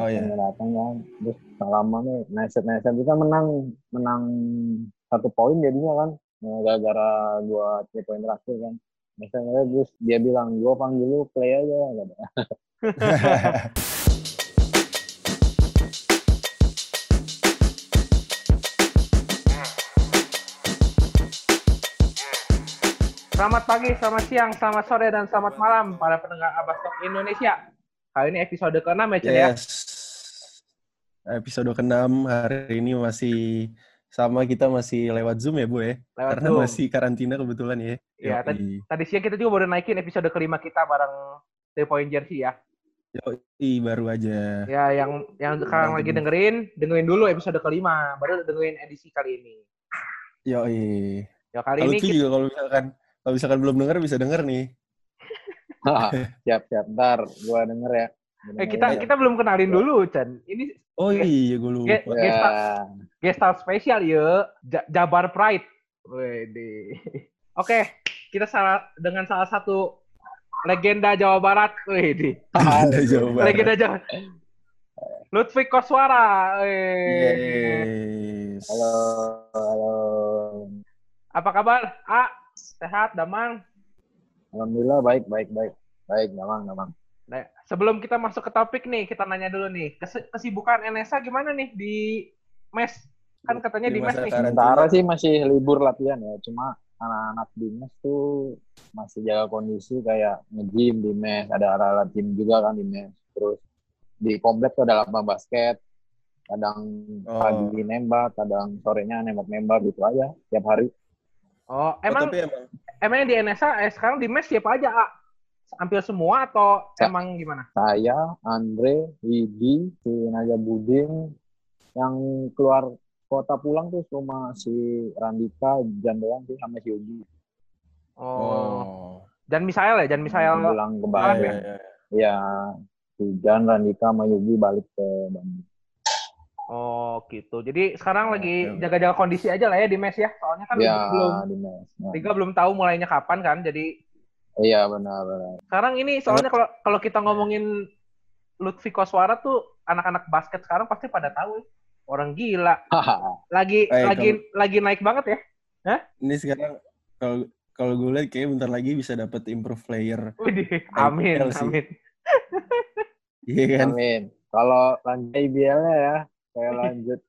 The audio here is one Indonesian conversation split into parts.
Oh iya. Datang kan. Terus salaman nih, neset-neset kita menang menang satu poin jadinya kan. Nah, Gara-gara gua three point terakhir kan. Misalnya terus dia bilang, gua panggil lu play aja. Kata. Selamat pagi, selamat siang, selamat sore, dan selamat malam para pendengar Abastok Indonesia. Kali ini episode ke-6 ya, Cen ya? Episode ke-6 hari ini masih sama kita masih lewat Zoom ya, Bu ya? Lewat Karena Zoom. masih karantina kebetulan ya. Iya, Yoi. Tadi siang kita juga baru naikin episode kelima kita bareng The Point Jersey ya. Yoi, baru aja. Ya, yang yang sekarang lagi dengerin, dengerin dulu episode kelima, baru dengerin edisi kali ini. Yoi. Ya kali Kalau ini itu kita, juga kalau misalkan kalau misalkan belum denger bisa denger nih. siap, siap. Ntar gua denger ya. Eh, kita ya. kita belum kenalin dulu, Chan. Ini Oh iya, gue lupa. Ge- Ya, Gesta. guest star spesial ya, Ja- Jabar Pride. Wede. Oke, kita salah dengan salah satu legenda Jawa Barat. Wede. Ada jawaban. Legenda Jawa. Lutfi Koswara. Wede. Yes. Halo, halo. Apa kabar? A, sehat, damang. Alhamdulillah baik, baik, baik. Baik, gampang, gampang. Nah, sebelum kita masuk ke topik nih, kita nanya dulu nih, kes- kesibukan NSA gimana nih di mes? Kan katanya Di di mes nih. Sementara sih masih libur latihan ya, cuma anak-anak di mes tuh masih jaga kondisi kayak nge-gym di mes, ada alat gym juga kan di mes. Terus di komplek tuh ada lapangan basket, kadang Oh. pagi nembak, kadang sorenya nembak-nembak gitu aja tiap hari. Oh, Oh, emang tapi emang emangnya di NSA eh, sekarang di mes siapa aja, A? Hampir semua atau Sa- emang gimana? Saya, Andre, Widi, si Naja Buding, yang keluar kota pulang tuh cuma si Randika, Jan doang sih sama si Yogi. Oh. Oh. Dan Misael ya, Jan Misael. pulang ke Iya, Bandung. iya, iya. Ya, si Jan, Randika, sama Yogi balik ke Bandung. Oh, gitu. Jadi sekarang lagi jaga-jaga kondisi aja lah ya di mes ya. Soalnya kan ya, belum di mes. Nah, Liga belum tahu mulainya kapan kan. Jadi Iya, benar, benar. sekarang ini soalnya kalau kalau kita ngomongin Lutfi Koswara tuh anak-anak basket sekarang pasti pada tahu ya. Orang gila. Lagi Eh, lagi lagi naik banget ya. Ini sekarang kalau kalau gue lihat kayak bentar lagi bisa dapat improve player. Widih, amin, sih. amin. Iya kan? Amin. Kalau lanjut IBL-nya ya, saya lanjut.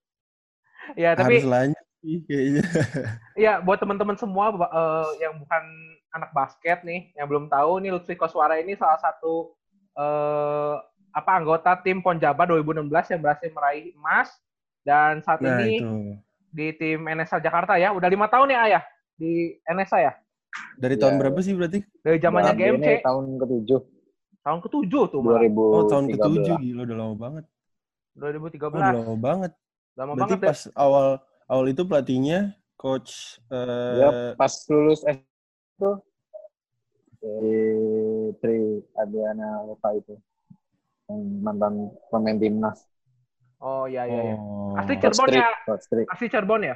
Ya, Harus tapi lanjut sih kayaknya. ya buat teman-teman semua eh, yang bukan anak basket nih, yang belum tahu nih Lutfi Koswara ini salah satu eh apa anggota tim Ponjabar 2016 yang berhasil meraih emas dan saat Nah, ini itu. di tim NSA Jakarta ya. Udah lima tahun ya ayah di NSA ya. Dari Iya. tahun berapa sih berarti? Dari zamannya Nah, GMC tahun ketujuh, tahun ketujuh tuh malah. 2013. Oh, tahun ke-7 gila udah lama banget. 2013. Oh, udah lama banget. Lama Berarti banget ya. pas awal awal itu pelatihnya coach eh Ya, pas lulus S itu dari Tri Adriana Luka itu yang mantan pemain timnas Oh iya iya iya. oh. Asli Coach Cirebon Tri, ya? Coach Tri. Asli Cirebon ya?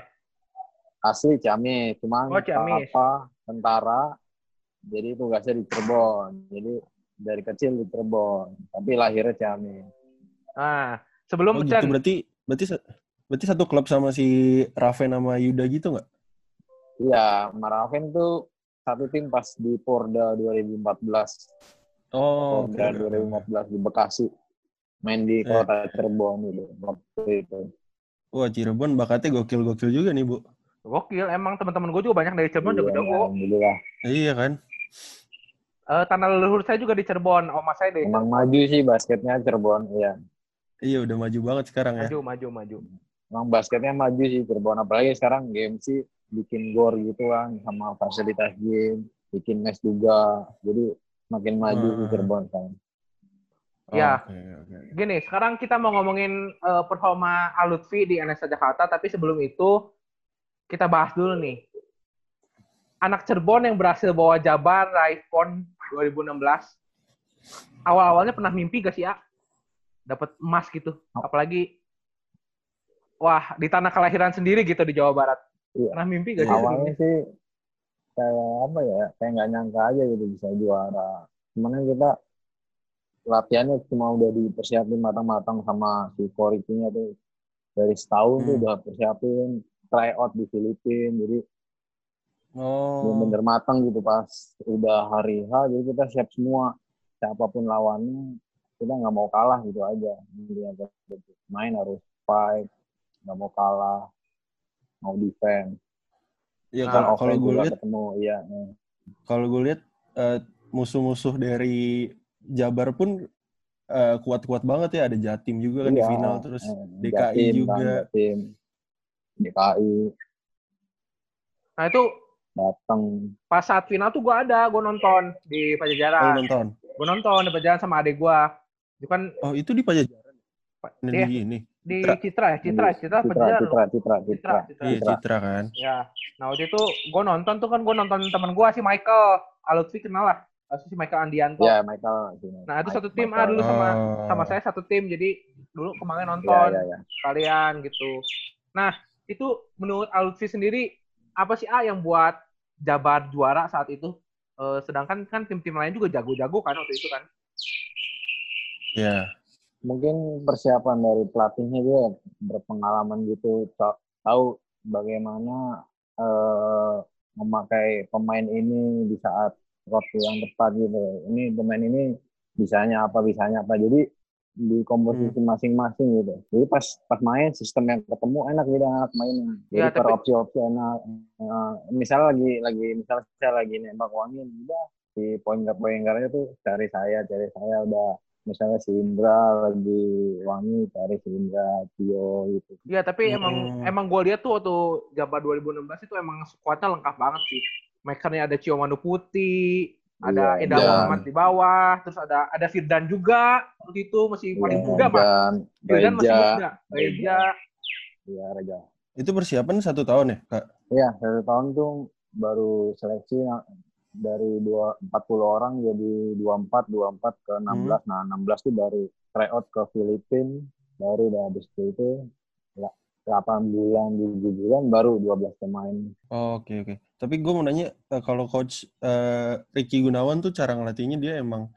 asli Ciamis cuman Oh, Ciamis. apa tentara jadi tugasnya di Cirebon jadi dari kecil di Cirebon tapi lahirnya Ciamis Oh, sebelum gitu Chan, berarti berarti berarti satu klub sama si Raven sama Yuda gitu nggak? iya Maraven tuh satu tim pas di Porda 2014 Oh, Porda 2014 di Bekasi main di Eh. kota Cirebon itu waktu itu Wah, Cirebon bakatnya gokil-gokil juga nih, Bu. gokil. Emang teman-teman gue juga banyak dari Cirebon Iya, jago-jago. alhamdulillah. Iya kan? Eh, tanah leluhur saya juga di Cirebon. Oma saya dari emang maju sih basketnya Cirebon iya Iya, udah maju banget sekarang ya. maju, maju, maju. emang basketnya maju sih Cirebon apalagi sekarang GMC bikin gor gitu kan sama fasilitas gym bikin mes juga jadi makin maju Hmm. sih Cirebon kan Ya. Oke, oke. Gini, sekarang kita mau ngomongin eh, performa Alutfi di NSA Jakarta, tapi sebelum itu kita bahas dulu nih. Anak Cirebon yang berhasil bawa Jabar raih PON 2016. Awal-awalnya pernah mimpi gak sih, A? Dapat emas gitu. Apalagi wah, di tanah kelahiran sendiri gitu di Jawa Barat. Iya. Pernah mimpi gak sih? awalnya sih kayak apa ya kayak nggak nyangka aja gitu bisa juara cuman kan kita latihannya cuma udah dipersiapin matang-matang sama si Korikinya tuh dari setahun tuh Hmm. udah persiapin try out di Filipina jadi Oh. bener-bener matang gitu pas udah hari H jadi kita siap semua siapa pun lawannya kita nggak mau kalah gitu aja main harus fight nggak mau kalah mau defense Ya Nah, kalau Kan gue lihat ketemu iya eh. kalau gue lihat eh, musuh-musuh dari Jabar pun eh, kuat-kuat banget ya ada Jatim juga kan di Iya, final terus eh, DKI Jatim juga. Jatim. DKI Nah itu datang pas saat final tuh gue ada, gue nonton di Oh, Pajajaran. nonton. Gue nonton di Pajajaran sama adek gue. Itu kan Oh itu di Pajajaran. Ini Iya. di ini. Di Citra. Citra ya, Citra, Citra, Citra Pajajaran. Citra Citra Citra, Citra Citra. Iya Citra kan. Ya, nah waktu itu gue nonton tuh kan gue nonton temen gue si Michael, Alutfi kenal lah, Terus si Michael Andianto. ya Michael. Nah itu satu tim ah Michael. dulu sama Oh. sama saya satu tim, jadi dulu kemarin ya nonton ya ya kalian gitu. Nah itu menurut Alutfi sendiri apa sih A yang buat Jabar juara saat itu? Eh, sedangkan kan tim-tim lain juga jago-jago kan waktu itu kan. Ya. Mungkin persiapan dari pelatihnya dia berpengalaman gitu ta- tahu bagaimana eh, memakai pemain ini di saat waktu yang tepat gitu. Ini pemain ini bisanya apa bisanya apa. Jadi di komposisi masing-masing gitu. Jadi pas pas main sistem yang ketemu enak gitu enak mainnya. Jadi Ya, per tapi- opsi-opsi enak. Eh, misalnya lagi lagi misalnya saya lagi nembak wangi udah si poin guard poin guardnya tuh cari saya cari saya udah misalnya si Indra lagi wangi cari si Indra Tio gitu Iya tapi Hmm. emang emang gue lihat tuh waktu Jabar 2016 itu emang skuadnya lengkap banget sih. Makernya ada Cio Manu Putih, ada Iya, Enda dan- Muhammad di bawah, terus ada ada Firdan juga waktu itu masih paling Iya, muda pak. dan Firdan masih Reja muda. Reja. Iya Reja Itu persiapan satu tahun ya kak? Iya, satu tahun tuh baru seleksi dari dua 40 orang jadi 24, 24 ke 16. Nah, 16 tuh baru tryout ke Filipina, baru udah habis itu la- 8 bulan, 7 bulan baru 12 pemain. Oh, Oke oke. Tapi gue mau nanya eh, kalau coach eh, Ricky Gunawan tuh cara ngelatihnya dia emang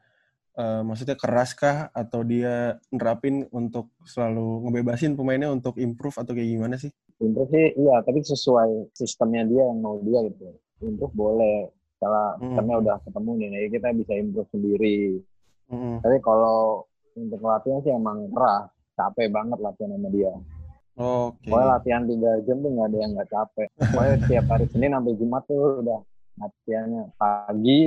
eh, maksudnya keras kah atau dia nerapin untuk selalu ngebebasin pemainnya untuk improve atau kayak gimana sih? Improve sih iya, tapi sesuai sistemnya dia yang mau dia gitu. Improve boleh. Kalau Hmm. sistemnya udah ketemu nih, jadi kita bisa improve sendiri. Mm-mm. Tapi kalau untuk latihan sih emang keras, capek banget latihan sama dia. Oke. Pokoknya latihan 3 jam tuh nggak ada yang nggak capek. Pokoknya tiap hari Senin sampai Jumat tuh udah latihannya. Pagi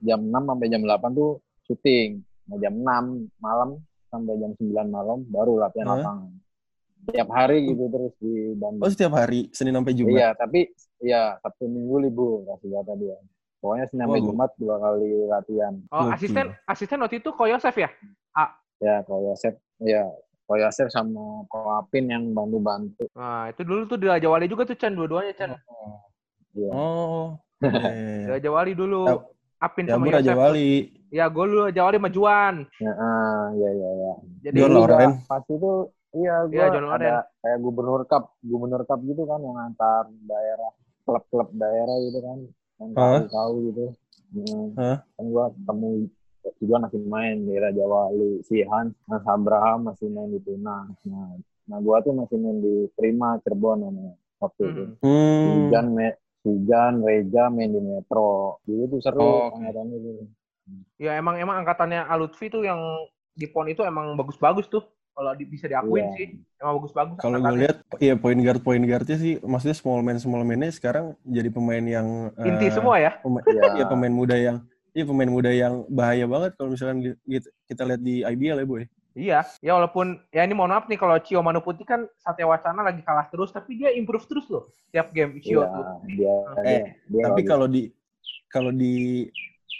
jam 6 sampai jam 8 tuh syuting. Nah, jam 6 malam sampai jam 9 malam baru latihan Hah? lapangan. Tiap hari gitu terus di Oh Bandung. setiap hari Senin sampai Jumat. Iya, tapi iya Sabtu Minggu libur kasih kata dia. Pokoknya Senin sampai gua- Jumat dua kali latihan. Oh asisten asisten waktu itu Ko Yosef ya? Ya, kalau Yosef, ya kalau Yosef sama Ko Apin yang bantu-bantu. Nah itu dulu tuh di Raja Wali juga tuh Chan dua-duanya Chan. Iya. Oh. iya, Di iya. Raja Wali dulu. Ya, Apin Ya sama gue Raja Yosef. Wali. Ya gue dulu Raja Wali sama Juan. Ya, ah, ya, ya, ya. Jadi John Loren. Pas itu iya Iya, gua John Loren. ada kayak gubernur cup, gubernur cup gitu kan yang antar daerah, klub-klub daerah gitu kan. Yang Hah? tahu-tahu gitu. Hmm, Hah? Kan gua ketemu juga masih main di Raja Wali, si Hans, Hans Abraham masih main di Tunas. Nah, nah gua tuh masih main di Prima Cirebon namanya waktu itu. Hmm. Hmm. Hujan, me, Hujan, Reja main di Metro. Dulu tuh seru Oh, angkatannya dulu. Ya emang emang angkatannya Alutfi tuh yang di PON itu emang bagus-bagus tuh. Kalau di- bisa diakuin Iya. sih, emang bagus-bagus. Kalau gue lihat, iya point guard point guardnya sih, maksudnya small man small man-nya sekarang jadi pemain yang eh, inti semua ya. pema- Iya. Iya pemain muda yang, iya pemain muda yang bahaya banget kalau misalkan di- kita, kita lihat di IBL ya boy. Iya, ya walaupun ya ini mohon maaf nih kalau Cio Manu Putih kan Satya Wacana lagi kalah terus, tapi dia improve terus loh tiap game Cio Iya, tuh. dia, Eh, dia, dia Tapi kalau di kalau di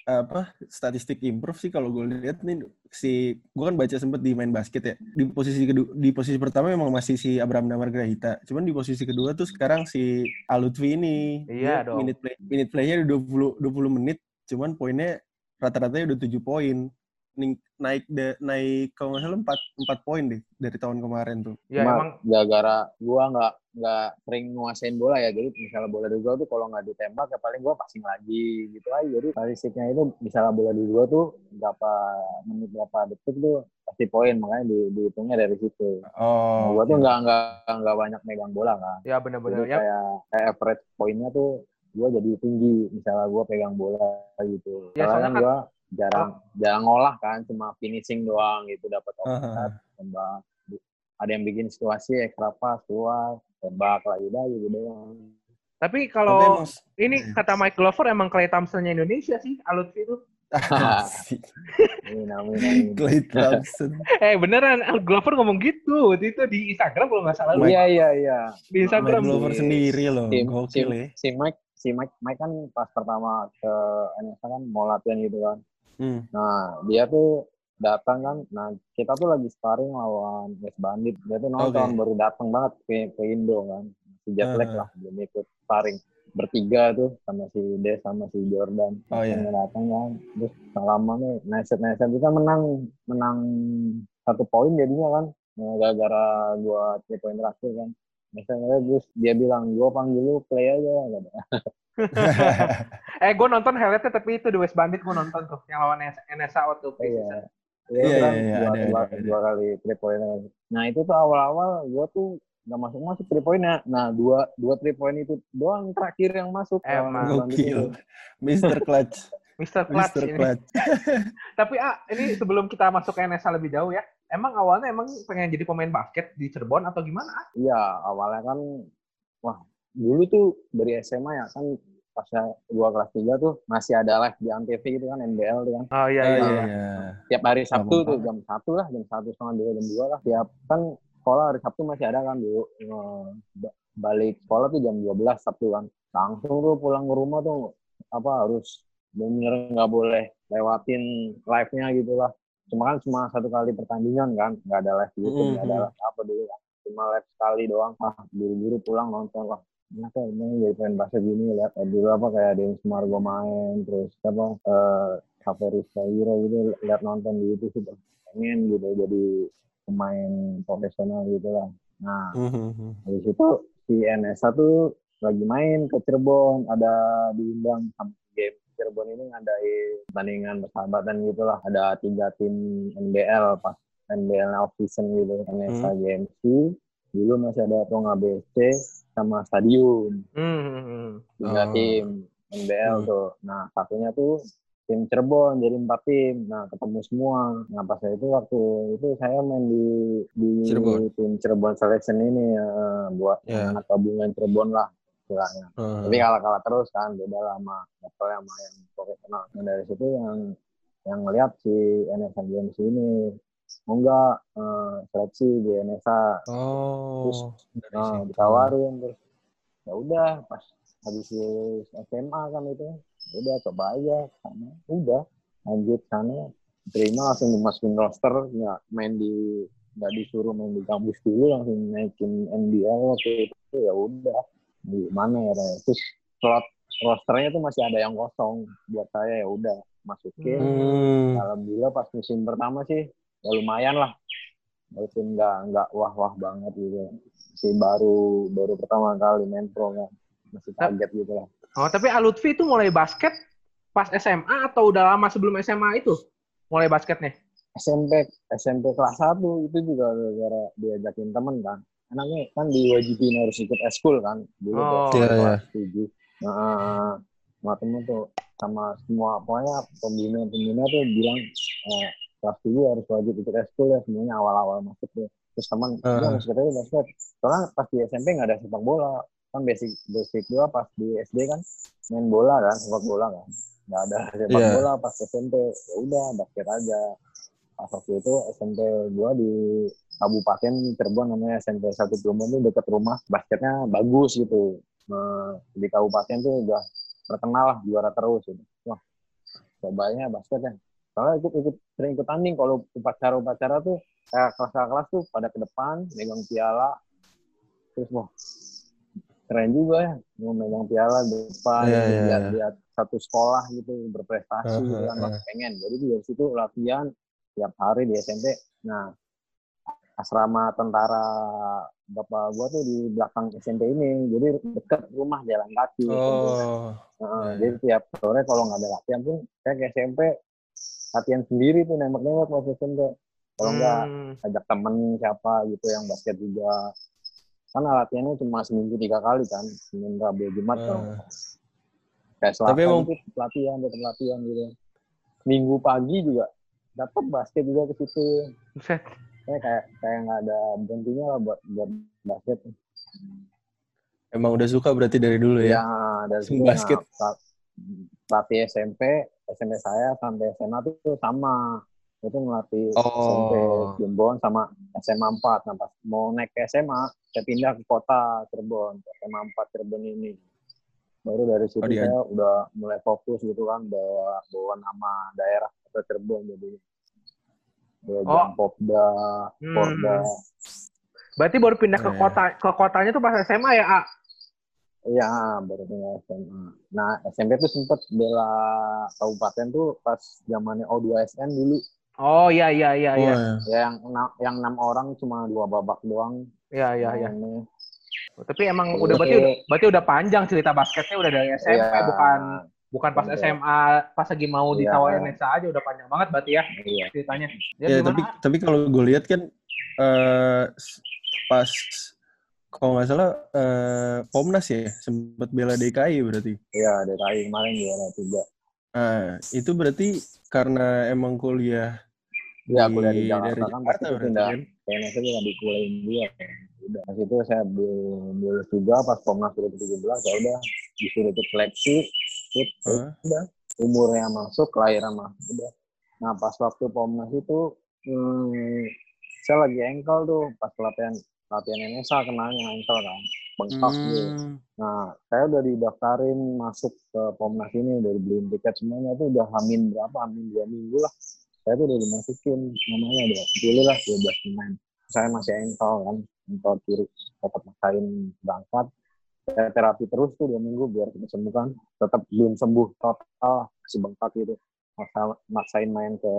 apa statistik improve sih kalau gue lihat nih si gue kan baca sempet di main basket ya. Di posisi kedua di posisi pertama memang masih si Abraham Damar Grahita cuman di posisi kedua tuh sekarang si Alutfi ini Iya dong. minute play minute playnya udah 20 20 menit cuman poinnya rata-ratanya udah 7 poin naik de, naik kalau nggak salah empat empat poin deh dari tahun kemarin tuh. Ya Cuma emang gara-gara gua nggak nggak sering nguasain bola ya. Jadi misalnya bola di gua tuh kalau nggak ditembak ya paling gua passing lagi gitu aja. Jadi statistiknya itu misalnya bola di gua tuh berapa menit berapa detik tuh pasti poin. Makanya di, dihitungnya dari situ. Nah, Oh. gua tuh nggak nggak nggak banyak megang bola kan ya benar-benar ya. kayak kayak average poinnya tuh gua jadi tinggi misalnya gua pegang bola gitu. Ya, soalnya kan kan- jarang jarang ngolah kan cuma finishing doang gitu dapat Aha. offset tembak ada yang bikin situasi ekstra pas keluar tembak lagi dah gitu doang Tapi kalau ini kata Mike Glover emang Clay Thompson-nya Indonesia sih, Alutfi itu. Asik. ini namanya Clay Thompson. Eh beneran, Al Glover ngomong gitu. Waktu itu di Instagram kalau nggak salah. lu. iya iya iya Di Mike Instagram. Glover sendiri loh. si, si, Gokil ya. si Mike si Mike Mike kan pas pertama ke NSA kan mau latihan gitu kan Hmm. nah dia tuh datang kan nah kita tuh lagi sparring lawan West Bandit dia tuh nonton Oke. baru datang banget ke, ke Indo kan si jet lag Uh-huh. lah belum ikut sparring bertiga tuh sama si Des sama si Jordan Oh, iya. Datang- datang kan terus lama nih neset neset kita menang menang satu poin jadinya kan Nah, gara-gara gua three point terakhir kan Misalnya terus dia bilang, gue panggil lu play aja. Eh gue nonton highlightnya tapi itu di West Bandit gue nonton tuh. Yang lawan NSA waktu Iya. preseason. Iya, Iya, kan, iya, iya, dua, ada, dua, ada, ada. dua kali three point. Nah itu tuh awal-awal gue tuh nggak masuk masuk three pointnya. Nah dua dua three point itu doang terakhir yang masuk. Emang. Itu. Gokil. Mr. Clutch. Mr. Clutch Mr. ini. Clutch. Tapi ah, ini sebelum kita masuk ke NSA lebih jauh ya. Emang awalnya emang pengen jadi pemain basket di Cirebon atau gimana? Ah? Iya awalnya kan, wah dulu tuh dari SMA ya kan pas gua kelas 3 tuh masih ada live di Antv gitu kan NBL tuh kan. Oh iya iya. iya, iya. tiap hari Sabtu Gampang tuh jam satu lah jam satu setengah dua jam dua lah tiap kan sekolah hari Sabtu masih ada kan dulu ba- balik sekolah tuh jam 12 Sabtu kan langsung tuh pulang ke rumah tuh apa harus bener nggak boleh lewatin live-nya gitu lah cuma kan cuma satu kali pertandingan kan nggak ada live gitu nggak ada Mhm. live apa dulu kan cuma live sekali doang ah buru-buru pulang nonton lah Enak ya ini jadi pemain basket gini lihat dulu apa kayak Denis Margo main terus apa eh Caferis Cairo gitu lihat nonton di YouTube sih pengen gitu jadi pemain profesional gitu lah. Nah Mhm. habis itu si NSA tuh lagi main ke Cirebon ada diundang sama game Cirebon ini ngadain pertandingan persahabatan gitu lah ada tiga tim NBL pas NBL off season gitu NSA GMC dulu masih ada Tonga BC sama Stadium Hmm. tiga Oh. tim NBL Hmm. tuh. Nah satunya tuh tim Cirebon jadi empat tim. Nah ketemu semua. Nah pas itu waktu itu saya main di di Cirebon. tim Cirebon Selection ini eh, buat Ya. anak gabungan Cirebon lah istilahnya. Hmm. Tapi kalah-kalah terus kan beda lah sama levelnya sama yang profesional. Nah dari situ yang yang ngeliat si NSA Games ini mau nggak eh, seleksi di NSA Oh. Nah, situ. ditawarin terus ya udah pas habis SMA kan itu ya udah coba aja sana udah lanjut sana terima langsung dimasukin roster nggak main di nggak disuruh main di kampus dulu langsung naikin NBL waktu itu ya udah gimana ya Ray? terus slot rosternya tuh masih ada yang kosong buat saya ya udah masukin Hmm. alhamdulillah pas musim pertama sih ya lumayan lah. Walaupun nggak nggak wah wah banget gitu. Masih baru baru pertama kali main pro kan. Masih kaget gitu lah. Oh tapi Alutfi itu mulai basket pas SMA atau udah lama sebelum SMA itu? Mulai basketnya? SMP SMP kelas 1 itu juga gara-gara diajakin temen kan. Anaknya kan diwajibin harus ikut eskul kan. Dulu Oh. Iya, iya. 7 nah sama temen tuh sama semua pokoknya pembina pembina tuh bilang eh, kelas 7 harus wajib ikut eskul ya semuanya awal-awal masuk tuh. Terus teman Uh-huh. dia basket aja basket soalnya pas di SMP nggak ada sepak bola. Kan basic basic gua pas di SD kan main bola kan sepak bola kan. Nggak ada sepak Iya. bola pas SMP ya udah basket aja. Pas waktu itu SMP gua di Kabupaten Cirebon namanya SMP 1 Cirebon itu deket rumah. Basketnya bagus gitu. Nah, di kabupaten tuh udah terkenal lah juara terus gitu. wah cobanya basket ya soalnya ikut ikut sering ikut tanding kalau upacara upacara tuh kayak kelas kelas tuh pada ke depan megang piala terus wah keren juga ya mau megang piala di depan Iya, iya, lihat iya. lihat satu sekolah gitu berprestasi Uh, gitu uh, kan uh. masih pengen jadi dari situ latihan tiap hari di SMP nah asrama tentara bapak gua tuh di belakang SMP ini jadi deket rumah jalan kaki Oh. Heeh, iya, jadi tiap sore kalau nggak ada latihan pun saya ke SMP latihan sendiri tuh nembak-nembak waktu SMP kalau nggak Hmm. ajak temen siapa gitu yang basket juga kan latihannya cuma seminggu tiga kali kan senin rabu jumat Ah. kalau kayak Tapi emang- gitu latihan tetap latihan gitu minggu pagi juga dapat basket juga ke situ saya kayak kayak nggak ada berhentinya lah buat buat basket Emang udah suka berarti dari dulu ya? ya dari Basket. nah, pelatih SMP SMP saya sampai SMA tuh sama itu ngelatih Oh. SMP Cirebon sama SMA 4 nah pas mau naik ke SMA saya pindah ke kota Cirebon SMA 4 Cirebon ini baru dari situ Oh, dia- saya udah mulai fokus gitu kan bawa bawa nama daerah kota Cirebon jadi ya, Oh. Popda, Hmm. Porda, Berarti baru pindah ke Iya. kota ke kotanya tuh pas SMA ya, A? Iya, baru pindah SMA. Nah, SMP tuh sempet bela kabupaten tuh pas zamannya O2SN dulu. Oh iya iya iya Oh, iya. ya. Ya, yang enam, yang enam orang cuma dua babak doang. Iya iya iya. Tapi emang Oke. udah berarti udah berarti udah panjang cerita basketnya udah dari SMP Iya, bukan bukan pas Iya. SMA pas lagi mau Iya. ditawarin NSA aja udah panjang banget berarti ya Iya. ceritanya. Ya, Ya, tapi tapi kalau gue lihat kan eh s- pas kalau nggak salah eh, Pomnas ya sempat bela DKI berarti. Iya, DKI kemarin juara tiga. Nah, itu berarti karena emang kuliah Iya, kuliah di Jakarta dari kan, Jakarta pasti pindah. kan? PNS aja nggak dikuliahin dia. Udah, pas itu saya lulus juga pas Komnas 2017 ya udah disuruh ikut seleksi, ikut, ya Hah? udah umurnya masuk, kelahiran masuk, udah. Nah pas waktu Pomnas itu hmm, saya lagi engkel tuh pas latihan latihan NSA kenanya engkel kan, bengkak gitu. Hmm. Nah saya udah didaftarin masuk ke Pomnas ini dari beliin tiket semuanya tuh udah hamin berapa, hamin dua minggu lah. Saya tuh udah dimasukin namanya udah pilih lah 12 pemain. Saya masih engkel kan, engkel kiri tetap maksain berangkat. Saya terapi terus tuh dua minggu biar kita sembuhkan. Tetap belum sembuh total, masih bengkak gitu. Maksa, maksain main ke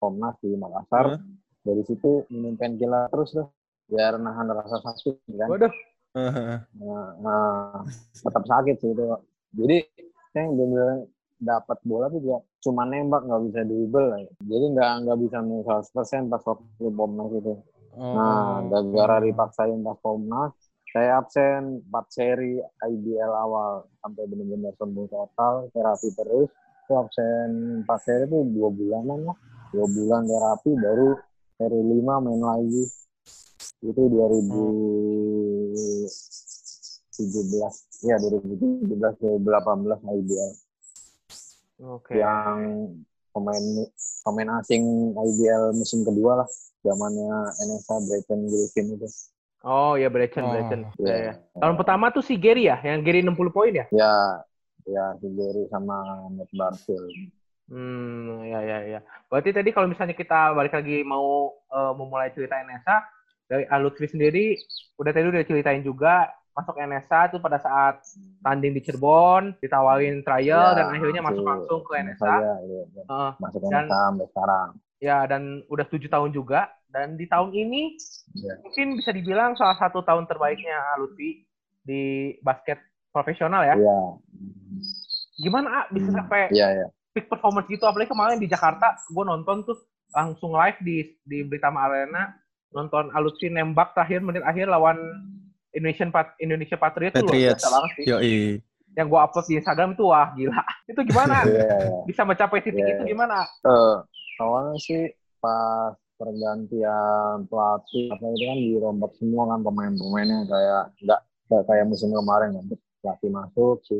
Komnas di Makassar. Hah? Dari situ minum painkiller terus tuh biar nahan rasa sakit kan. Waduh. Nah, nah, tetap sakit sih itu. Jadi saya bener dapat bola tuh juga cuma nembak nggak bisa dribble. Jadi nggak nggak bisa main 100% pas waktu Pomnas itu. Nah, Oh. gara-gara dipaksain pas Pomnas, saya absen 4 seri IBL awal sampai benar-benar sembuh total, terapi terus. Itu absen 4 seri itu dua bulanan lah. Dua bulan terapi baru seri 5 main lagi. Itu 2017. Ya, 2017 2018 IBL Oke. yang pemain pemain asing IBL musim kedua lah zamannya NSA Brighton Griffin itu Oh iya Brechen Oh, Brechen. ya Iya, iya. Tahun pertama tuh si Gary ya, yang Gary 60 poin ya? ya ya si Jerry sama Matt Barfield Hmm, ya ya ya. Berarti tadi kalau misalnya kita balik lagi mau eh, memulai cerita NSA dari Alutri sendiri udah tadi udah ceritain juga masuk NSA tuh pada saat tanding di Cirebon, ditawarin trial Ya, dan akhirnya masuk langsung ke NSA. saya ya, ya. Heeh. masuk Dan- NSA sampai sekarang ya dan udah tujuh tahun juga dan di tahun ini Ya. mungkin bisa dibilang salah satu tahun terbaiknya Lutfi di basket profesional ya. Iya Gimana ah, bisa Hmm. sampai iya ya peak performance gitu apalagi kemarin di Jakarta gue nonton tuh langsung live di di Britama Arena nonton Lutfi nembak terakhir menit akhir lawan Indonesian Pat Indonesia Patriot Patriots. biasa banget sih. Yoi. Yang gue upload di Instagram itu wah gila. Itu gimana? iya ya. bisa mencapai titik Iya, itu iya. gimana? Eh, awalnya sih pas pergantian pelatih apa itu kan dirombak semua kan pemain-pemainnya kayak nggak nggak kayak musim kemarin kan pelatih masuk si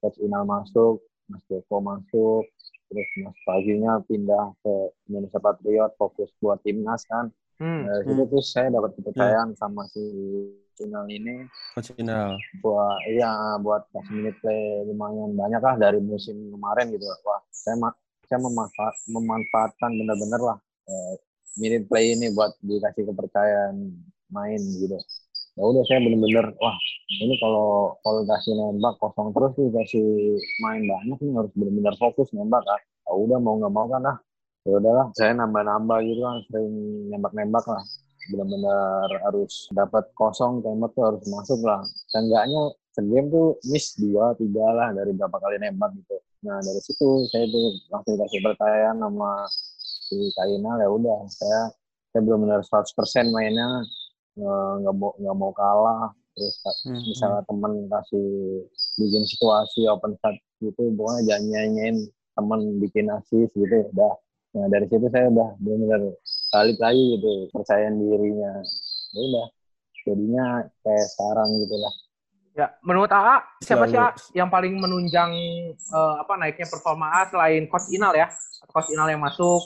coach Inal masuk Mas Joko masuk terus Mas Paginya pindah ke Indonesia Patriot fokus buat timnas kan Hmm. dari situ Hmm. terus saya dapat kepercayaan sama si Inal ini Coach Inal. buat iya buat kasih minute play lumayan banyak lah dari musim kemarin gitu wah saya saya memanfaat memanfaatkan benar-benar lah eh, minute play ini buat dikasih kepercayaan main gitu ya udah saya bener-bener wah ini kalau kalau kasih nembak kosong terus nih kasih main banyak nih harus bener-bener fokus nembak kan ya udah mau nggak mau kan lah ya udahlah saya nambah-nambah gitu kan sering nembak-nembak lah. Benar-benar harus dapat kosong tembak tuh harus masuk lah. Seenggaknya segame tuh miss dua tiga lah dari berapa kali nembak gitu. Nah dari situ saya tuh langsung kasih percayaan sama si Kainal ya udah saya saya benar-benar 100% mainnya. Nggak mau nggak mau kalah. Terus hmm. misalnya temen kasih bikin situasi open shot gitu pokoknya jangan nyanyiin temen bikin asis gitu udah nah dari situ saya udah benar-benar balik lagi gitu percayaan dirinya. Ya udah jadinya kayak sekarang gitu lah. Ya menurut AA siapa sih yang paling menunjang uh, apa naiknya performa A selain coach Inal ya? Coach Inal yang masuk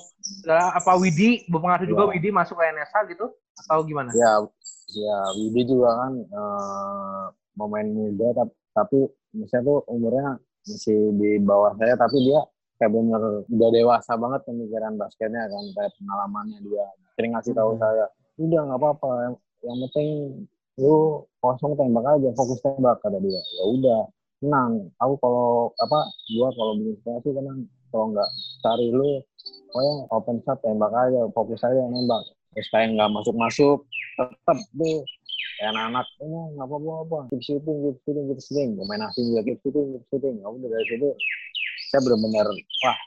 apa Widi? Berpengaruh juga ya. Widi masuk ke NSA gitu atau gimana? Ya ya Widi juga kan uh, pemain muda tapi, tapi misalnya tuh umurnya masih di bawah saya tapi dia kayak bener udah dewasa banget pemikiran basketnya kan kayak pengalamannya dia. Sering ngasih tahu hmm. saya udah nggak apa-apa yang, yang penting lu kosong tembak aja fokus tembak kata dia. Ya udah tenang aku kalau apa gua kalau bikin situasi tenang kalau nggak cari lu pokoknya open shot tembak aja fokus aja nembak. Terus kayak nggak masuk masuk tetap deh kayak anak-anak oh, nggak apa-apa apa keep shooting keep shooting keep shooting. Pemain asing juga keep shooting keep shooting. Aku dari situ saya benar-benar wah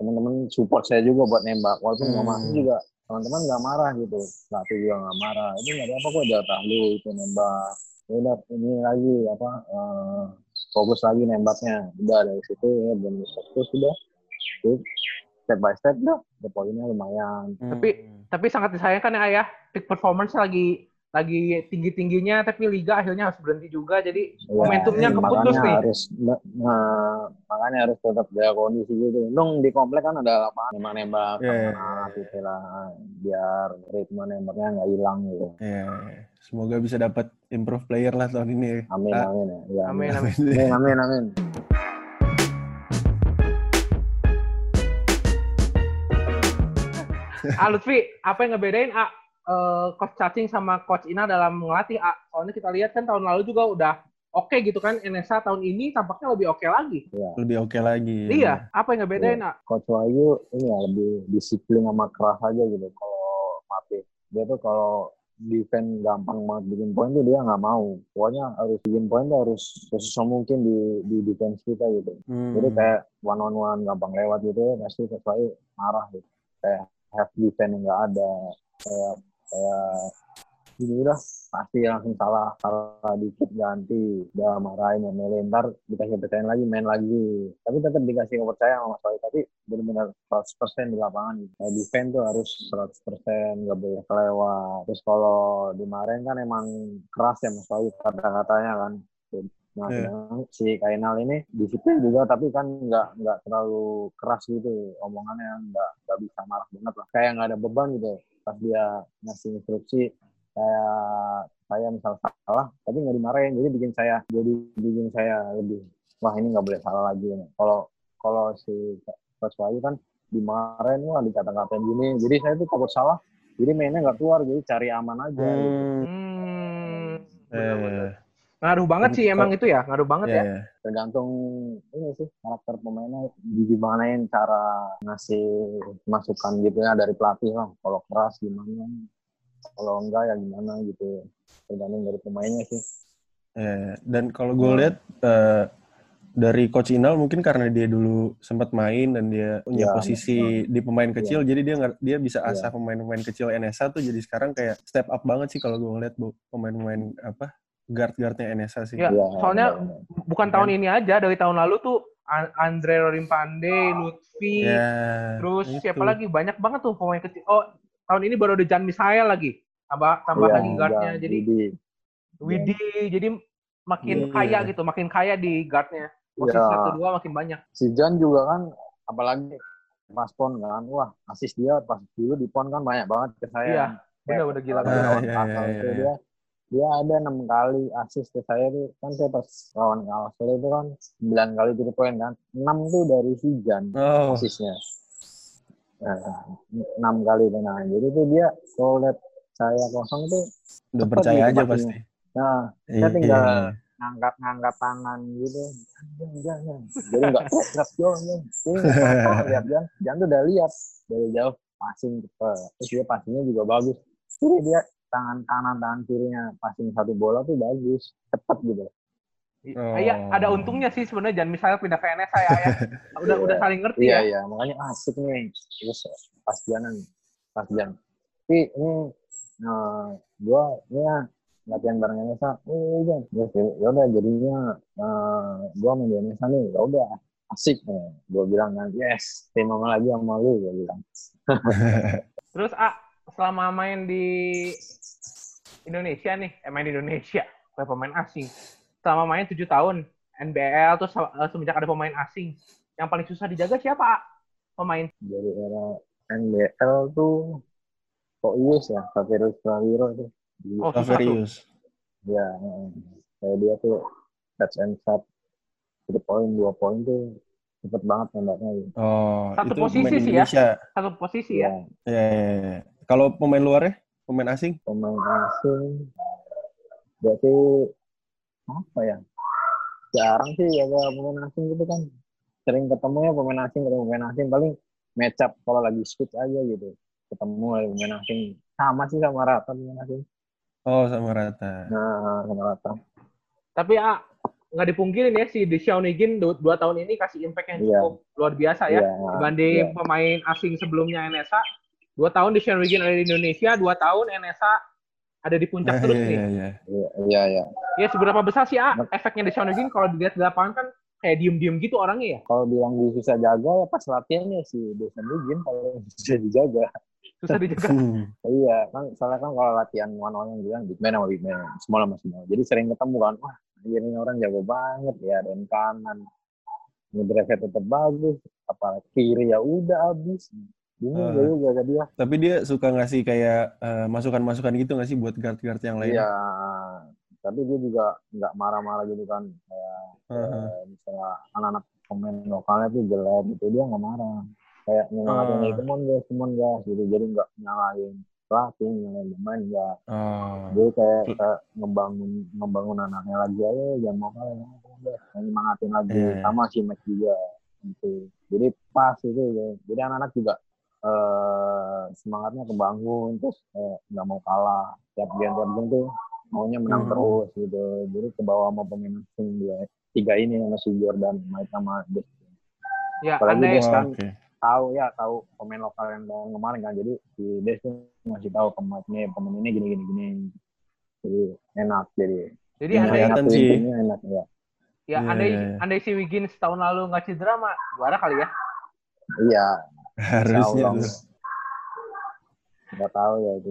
teman-teman support saya juga buat nembak. Walaupun nggak hmm. masuk juga teman-teman nggak marah gitu. Pelatih juga nggak marah. Ini nggak apa kok jatah lu itu nembak. Ya udah ini lagi apa uh, fokus lagi nembaknya. Udah dari situ ya belum fokus sudah step by step udah poinnya lumayan. Hmm. tapi tapi sangat disayangkan ya ayah. Peak performance lagi lagi tinggi tingginya tapi liga akhirnya harus berhenti juga. Jadi ya, momentumnya keputus nih. harus nah, makanya harus tetap jaga kondisi gitu. Dong di komplek kan ada lapangan nembak nembak yeah, yeah, gitu lah. Biar ritme nembaknya nggak hilang gitu. Yeah. semoga bisa dapat improve player lah tahun ini. Amin ah. amin ya, amin. amin. Amin amin, amin. Ah Lutfi, apa yang ngebedain? Ah, uh, coach Cacing sama coach Ina dalam melatih A. Soalnya kita lihat kan tahun lalu juga udah oke okay gitu kan NSA tahun ini tampaknya lebih oke okay lagi. Ya. Lebih oke okay lagi. Iya, apa yang ngebedain, ya. Coach Wahyu ini ya lebih disiplin sama keras aja gitu kalau mati. Dia tuh kalau defense gampang banget bikin poin tuh dia nggak mau. Pokoknya harus bikin poin tuh harus sesusah mungkin di di defense kita gitu. Hmm. Jadi kayak one on one gampang lewat gitu pasti Coach Wahyu marah gitu. Kayak have defense yang nggak ada kayak kayak ini udah pasti langsung salah salah dikit ganti udah marahin ya melentar dikasih percaya lagi main lagi. Tapi tetap dikasih kepercayaan sama Mas tapi benar-benar 100% di lapangan. Gitu. Kayak defense tuh harus 100% nggak boleh kelewat. Terus kalau dimarahin kan emang keras ya Mas kata-katanya kan Nah, yeah. si Kainal ini disiplin juga, tapi kan nggak nggak terlalu keras gitu omongannya, nggak nggak bisa marah banget lah. Kayak nggak ada beban gitu pas dia ngasih instruksi kayak saya misal salah tapi nggak dimarahin jadi bikin saya jadi bikin saya lebih wah ini nggak boleh salah lagi kalau kalau si Coach Wahyu kan dimarahin wah dikata-katain gini jadi saya tuh takut salah jadi mainnya nggak keluar jadi cari aman aja hmm. gitu. Hmm. Eh. Ngaruh banget sih emang itu ya, ngaruh banget yeah. ya. Iya. Tergantung ini sih karakter pemainnya gimanain cara ngasih masukan gitu ya dari pelatih lah. Kalau keras gimana, kalau enggak ya gimana gitu. Tergantung dari pemainnya sih. Yeah. Dan kalau gue lihat uh, dari coach Inal mungkin karena dia dulu sempat main dan dia punya ya, posisi ya. di pemain kecil ya. jadi dia dia bisa iya. asah pemain-pemain kecil NSA tuh jadi sekarang kayak step up banget sih kalau gue ngeliat bu pemain-pemain apa guard-guardnya NSA sih. Ya, ya soalnya ya. bukan tahun ini aja, dari tahun lalu tuh Andre Rorimpande, Lutfi, ya, terus itu. siapa lagi banyak banget tuh pemain kecil. Oh, tahun ini baru ada Jan Misael lagi, tambah tambah ya, lagi guardnya. Jadi Widi, ya. jadi makin ya, kaya ya. gitu, makin kaya di guardnya. Posisi ya. satu dua makin banyak. Si Jan juga kan, apalagi pas pon kan, wah asis dia pas dulu di pon kan banyak banget ke saya. Iya, udah udah gila banget. Ya, ya, ya, ya dia ada enam kali asis ke saya tuh. Kan saya pas lawan Kalsel itu kan sembilan kali tujuh poin kan. Enam tuh dari Sijan oh. asisnya nah, enam kali tenang jadi tuh dia kalau lihat saya kosong tuh Udah percaya aja pasti. nah Iya, tinggal- iya. ngangkat-ngangkat tangan gitu. Jangan jangan jadi nggak jangan jadi nggak apa-apa, lihat Jan Jan tuh udah lihat. Dari jauh passing cepet. Terus dia passingnya juga bagus. Jadi dia tangan kanan tangan kirinya passing satu bola tuh bagus cepet gitu. Oh. Iya, ada untungnya sih sebenarnya jangan misalnya pindah ke NSA ya, ya. Udah udah saling ngerti iya ya. iya makanya asik nih. Terus pas jalan pas jalan. Tapi ini eh, gua ini ya latihan bareng Nesa oh iya terus ya udah jadinya eh, gua main di Nesa nih. Ya udah asik nih. Gua bilang kan yes tim sama lagi sama lu gua bilang. Terus A, selama main di Indonesia nih, eh main di Indonesia, kayak pemain asing. Selama main 7 tahun NBL terus eh, semenjak ada pemain asing, yang paling susah dijaga siapa? Pemain. dari era NBL tuh kok Ius ya Faverius Prawiro tuh Di- Oh. Saverius. ya kayak dia tuh touch and shot three poin dua poin tuh cepet banget nembaknya gitu. Oh, Satu itu posisi sih ya. Satu posisi ya ya. Ya, ya, ya. Kalau pemain luarnya, pemain asing? pemain asing berarti apa ya jarang sih ya pemain asing gitu kan sering ketemu ya pemain asing ketemu pemain asing paling match up kalau lagi switch aja gitu ketemu lagi pemain asing sama sih sama rata pemain asing Oh, sama rata. nah sama rata Tapi A, nggak dipungkirin ya si Deshaun Wiggins du- dua tahun ini kasih impact yang Iya. cukup luar biasa ya. Iya, Dibanding iya. pemain asing sebelumnya NSA, dua tahun Deshaun Wiggins ada di Indonesia, dua tahun NSA ada di puncak Ya, terus ya, nih. ya, ya. iya iya iya Ya seberapa besar sih A efeknya Deshaun Wiggins kalau dilihat di lapangan kan kayak diem-diem gitu orangnya ya. kalau bilang susah jaga ya pas latihannya si Desan Ligin kalau bisa dijaga Susah dijaga. Hmm. iya kan soalnya kan kalau latihan one on one bilang big man sama big man small sama small jadi sering ketemu kan wah ini orang jago banget ya dan kanan ngedrive tetap bagus apalagi kiri ya udah habis Ah. uh. jaga dia Tapi dia suka ngasih kayak eh, masukan-masukan gitu nggak sih buat guard-guard yang lain? iya tapi dia juga nggak marah-marah gitu kan kayak Heeh. eh, misalnya anak-anak pemain lokalnya tuh jelek gitu dia nggak marah kayak nyemangatin uh. teman guys teman guys gitu jadi nggak nyalain pelatih nyalain pemain nggak Oh. jadi kayak, kayak ngebangun ngebangun anaknya lagi aja jangan mau kalah jangan mau kalah yang nyemangatin lagi iya. sama si Max juga gitu jadi pas itu ya. jadi anak-anak juga eh semangatnya kebangun terus eh, nggak mau kalah tiap game tiap game tuh maunya menang Mhm. terus gitu jadi ke bawah sama pemain asing dia tiga ini sama si Jordan Mike sama Des Ya, Apalagi Oh, kan oke. tahu ya tahu pemain lokal yang tahun kemarin kan jadi si Des tuh masih tahu pemain ini pemain ini gini gini gini jadi enak jadi jadi andai kelihatan Satu sih. enak ya ya Iya, andai iya, iya. andai si Wiggins tahun lalu nggak cedera mah juara kali ya. iya Harusnya nggak tahu ya itu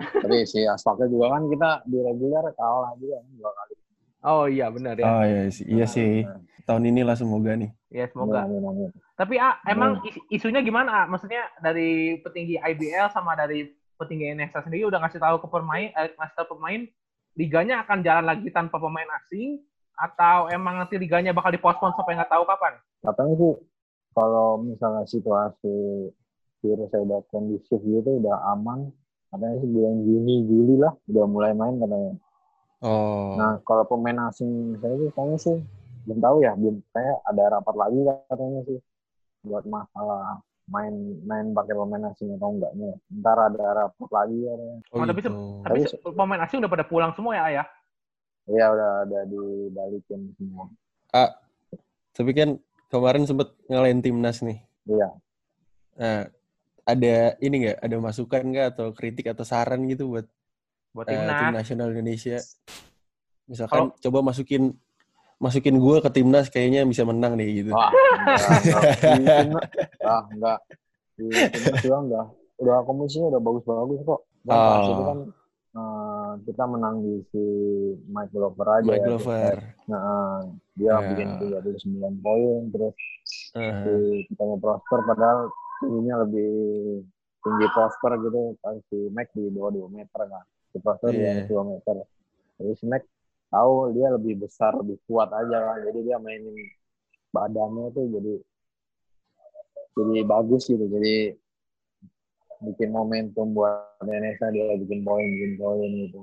tapi si Aspaknya juga kan kita di reguler kalah juga kan dua kali Oh iya benar ya. Oh iya sih, iya sih. Tahun inilah semoga nih. Ya semoga. Amin, amin, amin. Tapi A, emang is- isunya gimana A? Maksudnya dari petinggi IBL sama dari petinggi NSA sendiri udah ngasih tahu ke pemain, eh, ngasih tahu pemain liganya akan jalan lagi tanpa pemain asing atau emang nanti liganya bakal dipospon sampai nggak tahu kapan? katanya sih kalau misalnya situasi virusnya udah kondusif gitu udah aman katanya sih bulan Juni Juli lah udah mulai main katanya Oh. nah kalau pemain asing saya sih kayaknya sih belum tahu ya belum kayak ada rapat lagi katanya sih buat masalah main main pakai pemain asing atau enggaknya ntar ada rapat lagi katanya oh, Oh, tapi gitu. Tapi Tapi pemain asing udah pada pulang semua ya Ayah? Iya udah ada dibalikin semua Tapi kan kemarin sempet ngalahin timnas nih. iya Nah, ada ini nggak? Ada masukan nggak atau kritik atau saran gitu buat Buat eh, tim timnas. nasional Indonesia? Misalkan coba masukin masukin gue ke timnas kayaknya bisa menang nih gitu. wah enggak, enggak. Di timnas ah enggak di timnas juga enggak udah komisinya udah bagus-bagus kok kan Oh. kan kita menang di si Mike Glover aja Mike ya. Glover. Nah, dia Ya. bikin 39 poin terus Aha. si kita mau Prosper padahal tingginya lebih tinggi Prosper gitu pas si Mike di bawah 2 meter kan si Prosper Iya. di 2 meter jadi si Mike tahu dia lebih besar lebih kuat aja kan jadi dia mainin badannya tuh jadi jadi bagus gitu jadi bikin momentum buat Indonesia dia bikin poin bikin poin gitu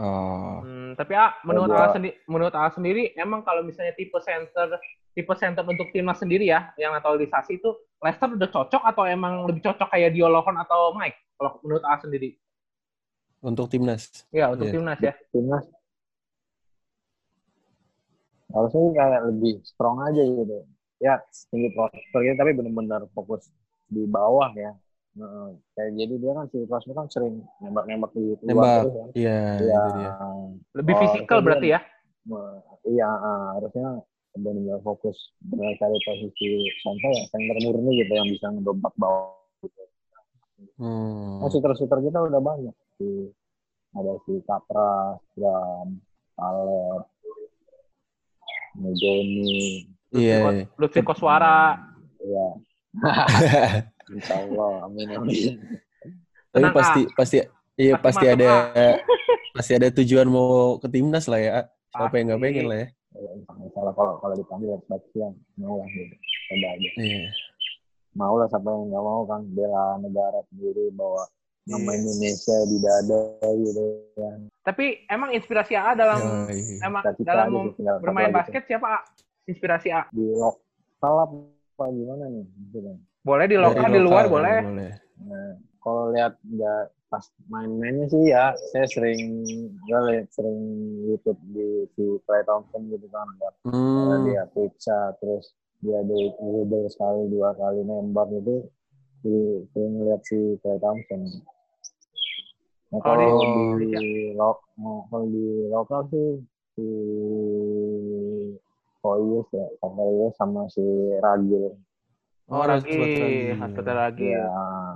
Oh. Hmm, tapi ah, menurut gua- A sendiri, menurut A sendiri, emang kalau misalnya tipe center, tipe center untuk timnas sendiri ya, yang naturalisasi itu Leicester udah cocok atau emang lebih cocok kayak Diolohon atau Mike? Kalau menurut A sendiri, Untuk timnas. ya untuk Iya. timnas ya. timnas harusnya sih kayak lebih strong aja gitu ya tinggi prospek gitu tapi benar-benar fokus di bawah ya Heeh. kayak jadi dia kan si prospek kan sering nembak-nembak di luar Nembak. terus kan Iya, Iya. dia. Lebih Oh, fisikal berarti ya. Iya ah, harusnya benar-benar fokus benar cari posisi center ya center murni gitu yang bisa ngedobrak bawah gitu. Hmm. Nah, shooter-shooter kita udah banyak si ada si Kapra, Bram, Caleb, Mujoni, Iya. iya. Lutfi Koswara. ya. Insya Allah, amin amin. Tapi Tenang, pasti pasti iya Pasti pasti ada pasti ada tujuan mau ke timnas lah ya. Siapa yang nggak Pasti. pengen lah ya. Ya, Misalnya kalau kalau dipanggil Sebastian, mau lah gitu. Coba aja. Iya. Mau lah siapa yang nggak mau kan bela negara sendiri bawa nama Yes. Indonesia di dada gitu ya. Tapi emang inspirasi A dalam emang dalam aja bermain basket siapa A? Inspirasi A. di lokal apa gimana nih? Gitu kan. Boleh di lokal, di luar lokal, boleh. Nah, kalau lihat nggak pas main-mainnya sih ya, saya sering gue lihat sering YouTube di si Clay Thompson gitu kan, ada Hmm. dia periksa terus dia ada dribble sekali dua kali nembak gitu, di sering lihat si Clay Thompson. Nah, Oh, di- kalau Oh. di lok, nah, kalau di lokal sih si Koyus ya, Koyus sama si Ragil. Oh, lagi. Hasbata lagi. Ya,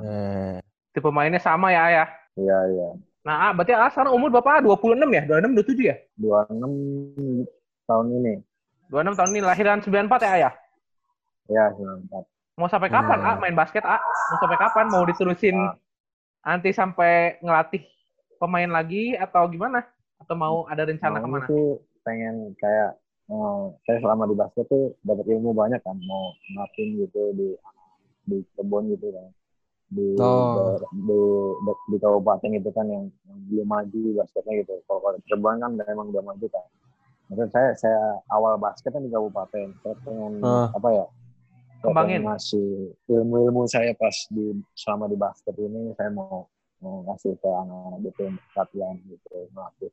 Nah, Tipe mainnya sama ya, ya. iya iya. Nah, A, berarti A sekarang umur berapa? 26 ya? 26, 27 ya? 26 tahun ini. 26 tahun ini, lahiran 94 ya, A, ya? Ya, 94. Mau sampai kapan, A, Hmm. main basket, A? Mau sampai kapan? Mau diterusin Ah. nanti sampai ngelatih pemain lagi atau gimana? Atau mau ada rencana Maunya ke mana? sih pengen kayak eh, saya selama di basket tuh dapat ilmu banyak kan mau ngelakuin gitu di di kebun gitu kan di Oh. di, di, di kabupaten itu kan yang, yang belum maju basketnya gitu kalau kalau Cirebon kan memang udah maju kan Maksud saya saya awal basket kan di kabupaten saya pengen Ah. apa ya Kembangin. ngasih ilmu-ilmu saya pas di selama di basket ini saya mau mau ngasih ke anak-anak gitu latihan gitu ngelatih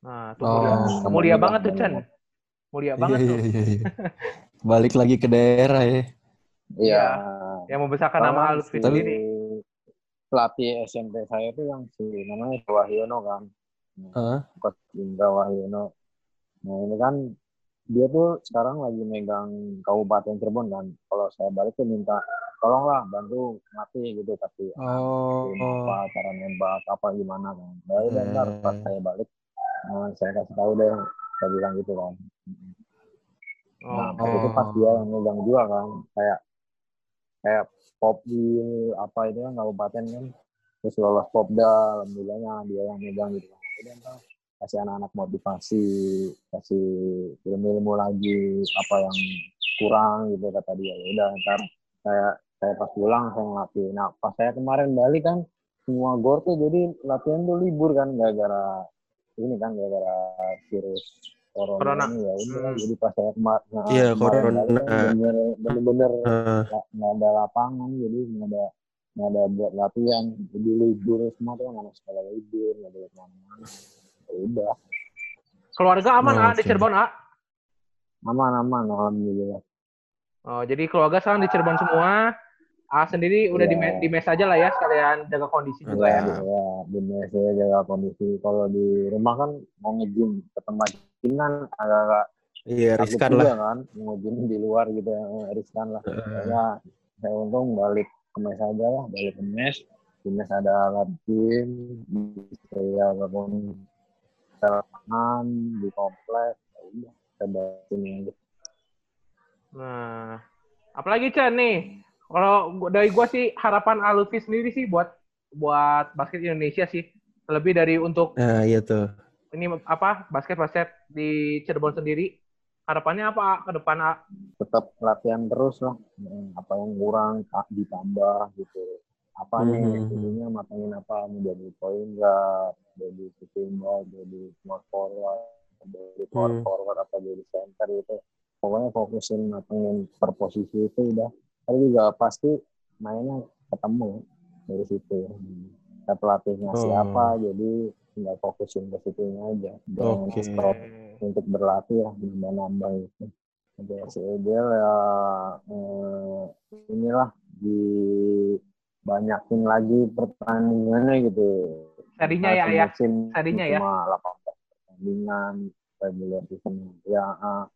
Nah, tuh Oh. mulia, mulia banget tuh, Chan. Mulia iya, banget tuh. iya, iya, iya. Balik lagi ke daerah ya. Iya. Yang membesarkan nama Lutfi si sendiri. Pelatih SMP saya itu yang si namanya Wahyono kan. Hah? Coach Indra Wahyono. Nah ini kan dia tuh sekarang lagi megang Kabupaten Cirebon kan. Kalau saya balik tuh minta tolonglah bantu ngelatih gitu kasih Oh. apa cara nembak apa gimana kan. Baru Hmm. ntar pas saya balik nah, saya kasih tahu deh saya bilang gitu kan. Nah, Oh. pas itu pas dia yang megang juga kan, kayak kayak pop di apa itu kan kabupaten kan, terus lolos popda, alhamdulillahnya dia yang megang gitu kan. Jadi kasih anak-anak motivasi, kasih ilmu-ilmu lagi apa yang kurang gitu kata dia. Ya udah ntar saya saya pas pulang saya ngelatih. Nah pas saya kemarin balik kan semua gor tuh jadi latihan tuh libur kan gara-gara ini kan gara-gara virus corona, Corona. ini ya udah Hmm. jadi pas saya kema- nah, Iya, kemarin corona. kan bener-bener Eh, nggak nggak ada lapangan jadi nggak ada nggak ada buat latihan jadi libur semua tuh kan anak sekolah libur nggak ada ke mana-mana Ya udah Keluarga aman, Nah, A, di. Cirebon, A? aman aman alhamdulillah Oh, jadi keluarga sekarang di Cirebon semua. A sendiri udah di, Iya. di mes aja lah ya, sekalian jaga kondisi juga ya. Iya. ya di mes ya jaga kondisi kalau di rumah kan mau nge-gym ke tempat gym kan agak-agak Iya, riskan lah. kan mau gym di luar gitu eh, riskan lah ya saya untung balik ke mes aja lah balik ke mes di mes ada alat gym saya bangun lapangan di komplek ya udah saya aja Nah, apalagi Chan nih, kalau dari gua sih harapan Alutfi sendiri sih buat buat basket Indonesia sih. Terlebih dari untuk Nah, iya tuh. ini apa basket-basket di Cirebon sendiri. Harapannya apa A, ke depan A? tetap latihan terus lah Hmm, apa yang kurang ah, ditambah gitu apa nih Mhm. ininya matangin apa mau jadi point guard jadi shooting guard jadi small forward jadi power Hmm. forward apa jadi center gitu pokoknya fokusin matengin per posisi itu udah tapi juga pasti mainnya ketemu dari situ kita pelatihnya Oh. siapa jadi tinggal fokusin ke situ aja Oke. stop untuk berlatih ya nambah-nambah itu Oke, si Edel ya eh, inilah dibanyakin lagi pertandingannya gitu. Serinya ya, ya. musim Serinya ya. Cuma 18 pertandingan regular season. Ya, ah.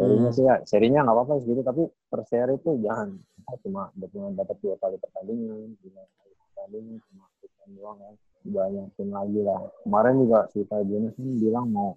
Serinya Hmm. sih ya, serinya nggak apa-apa segitu, tapi per seri itu jangan. Kita cuma cuma dapat dua kali pertandingan, tiga kali pertandingan, cuma season doang kan. Dibanyakin lagi lah. Kemarin juga si Fabinus kan bilang mau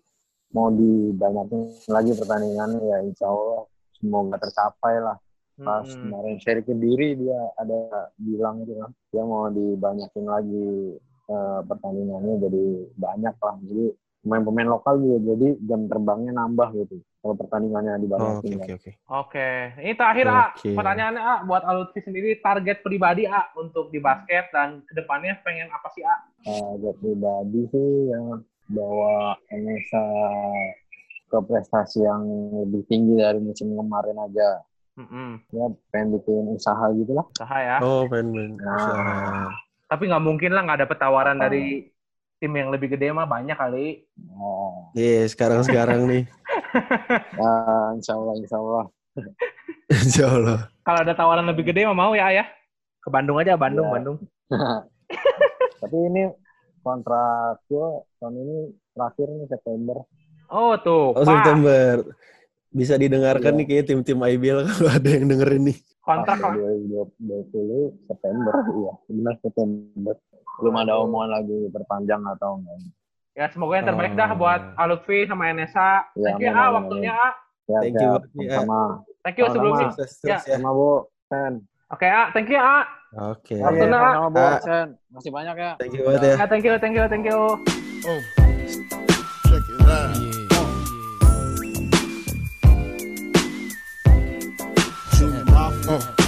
mau dibanyakin lagi pertandingannya ya insya Allah semoga tercapai lah pas Mm-mm. kemarin seri kediri dia ada bilang gitu kan dia mau dibanyakin lagi eh, pertandingannya jadi banyak lah jadi pemain-pemain lokal juga jadi jam terbangnya nambah gitu kalau pertandingannya Oh, dibanyakin Oke kan. oke oke. Oke, ini terakhir A. Oke. Pertanyaannya A, buat Alutfi sendiri target pribadi A untuk di basket dan ke depannya pengen apa sih A? Eh, buat pribadi sih ya bawa Enesa ke prestasi yang lebih tinggi dari musim kemarin aja Mm-mm. ya pengen bikin usaha gitu lah Usaha ya. Oh, pengen Nah. usaha. Tapi nggak mungkin lah nggak dapet tawaran Apa? dari tim yang lebih gede mah banyak kali. oh, Iya, sekarang-sekarang nih. Ya, insya Allah insya Allah Insya Allah. Kalau ada tawaran lebih gede mah mau ya ya. Ke Bandung aja, Bandung, Ya. Bandung. Tapi ini kontrak gue tahun ini terakhir nih September. Oh tuh, Oh, Pak. September. Bisa didengarkan Iya. nih kayak tim-tim IBL kalau ada yang dengerin nih. Kontrak lah. 2020 September, iya. Benar September. Belum ada omongan lagi perpanjang atau enggak. Ya semoga yang terbaik dah buat Alutfi sama Enesa. Ya, thank you ah waktunya ah. Ya, thank ya, you sama. Iya. Thank you sebelumnya. Ya. Sama Bu Sen. Oke ah, thank you ah. Oke. Waktunya iya, ah. Bu ah. Sen. Masih banyak ya. Thank you banget ya. Ah, thank you, thank you, thank you. Oh. Check it out. Oh.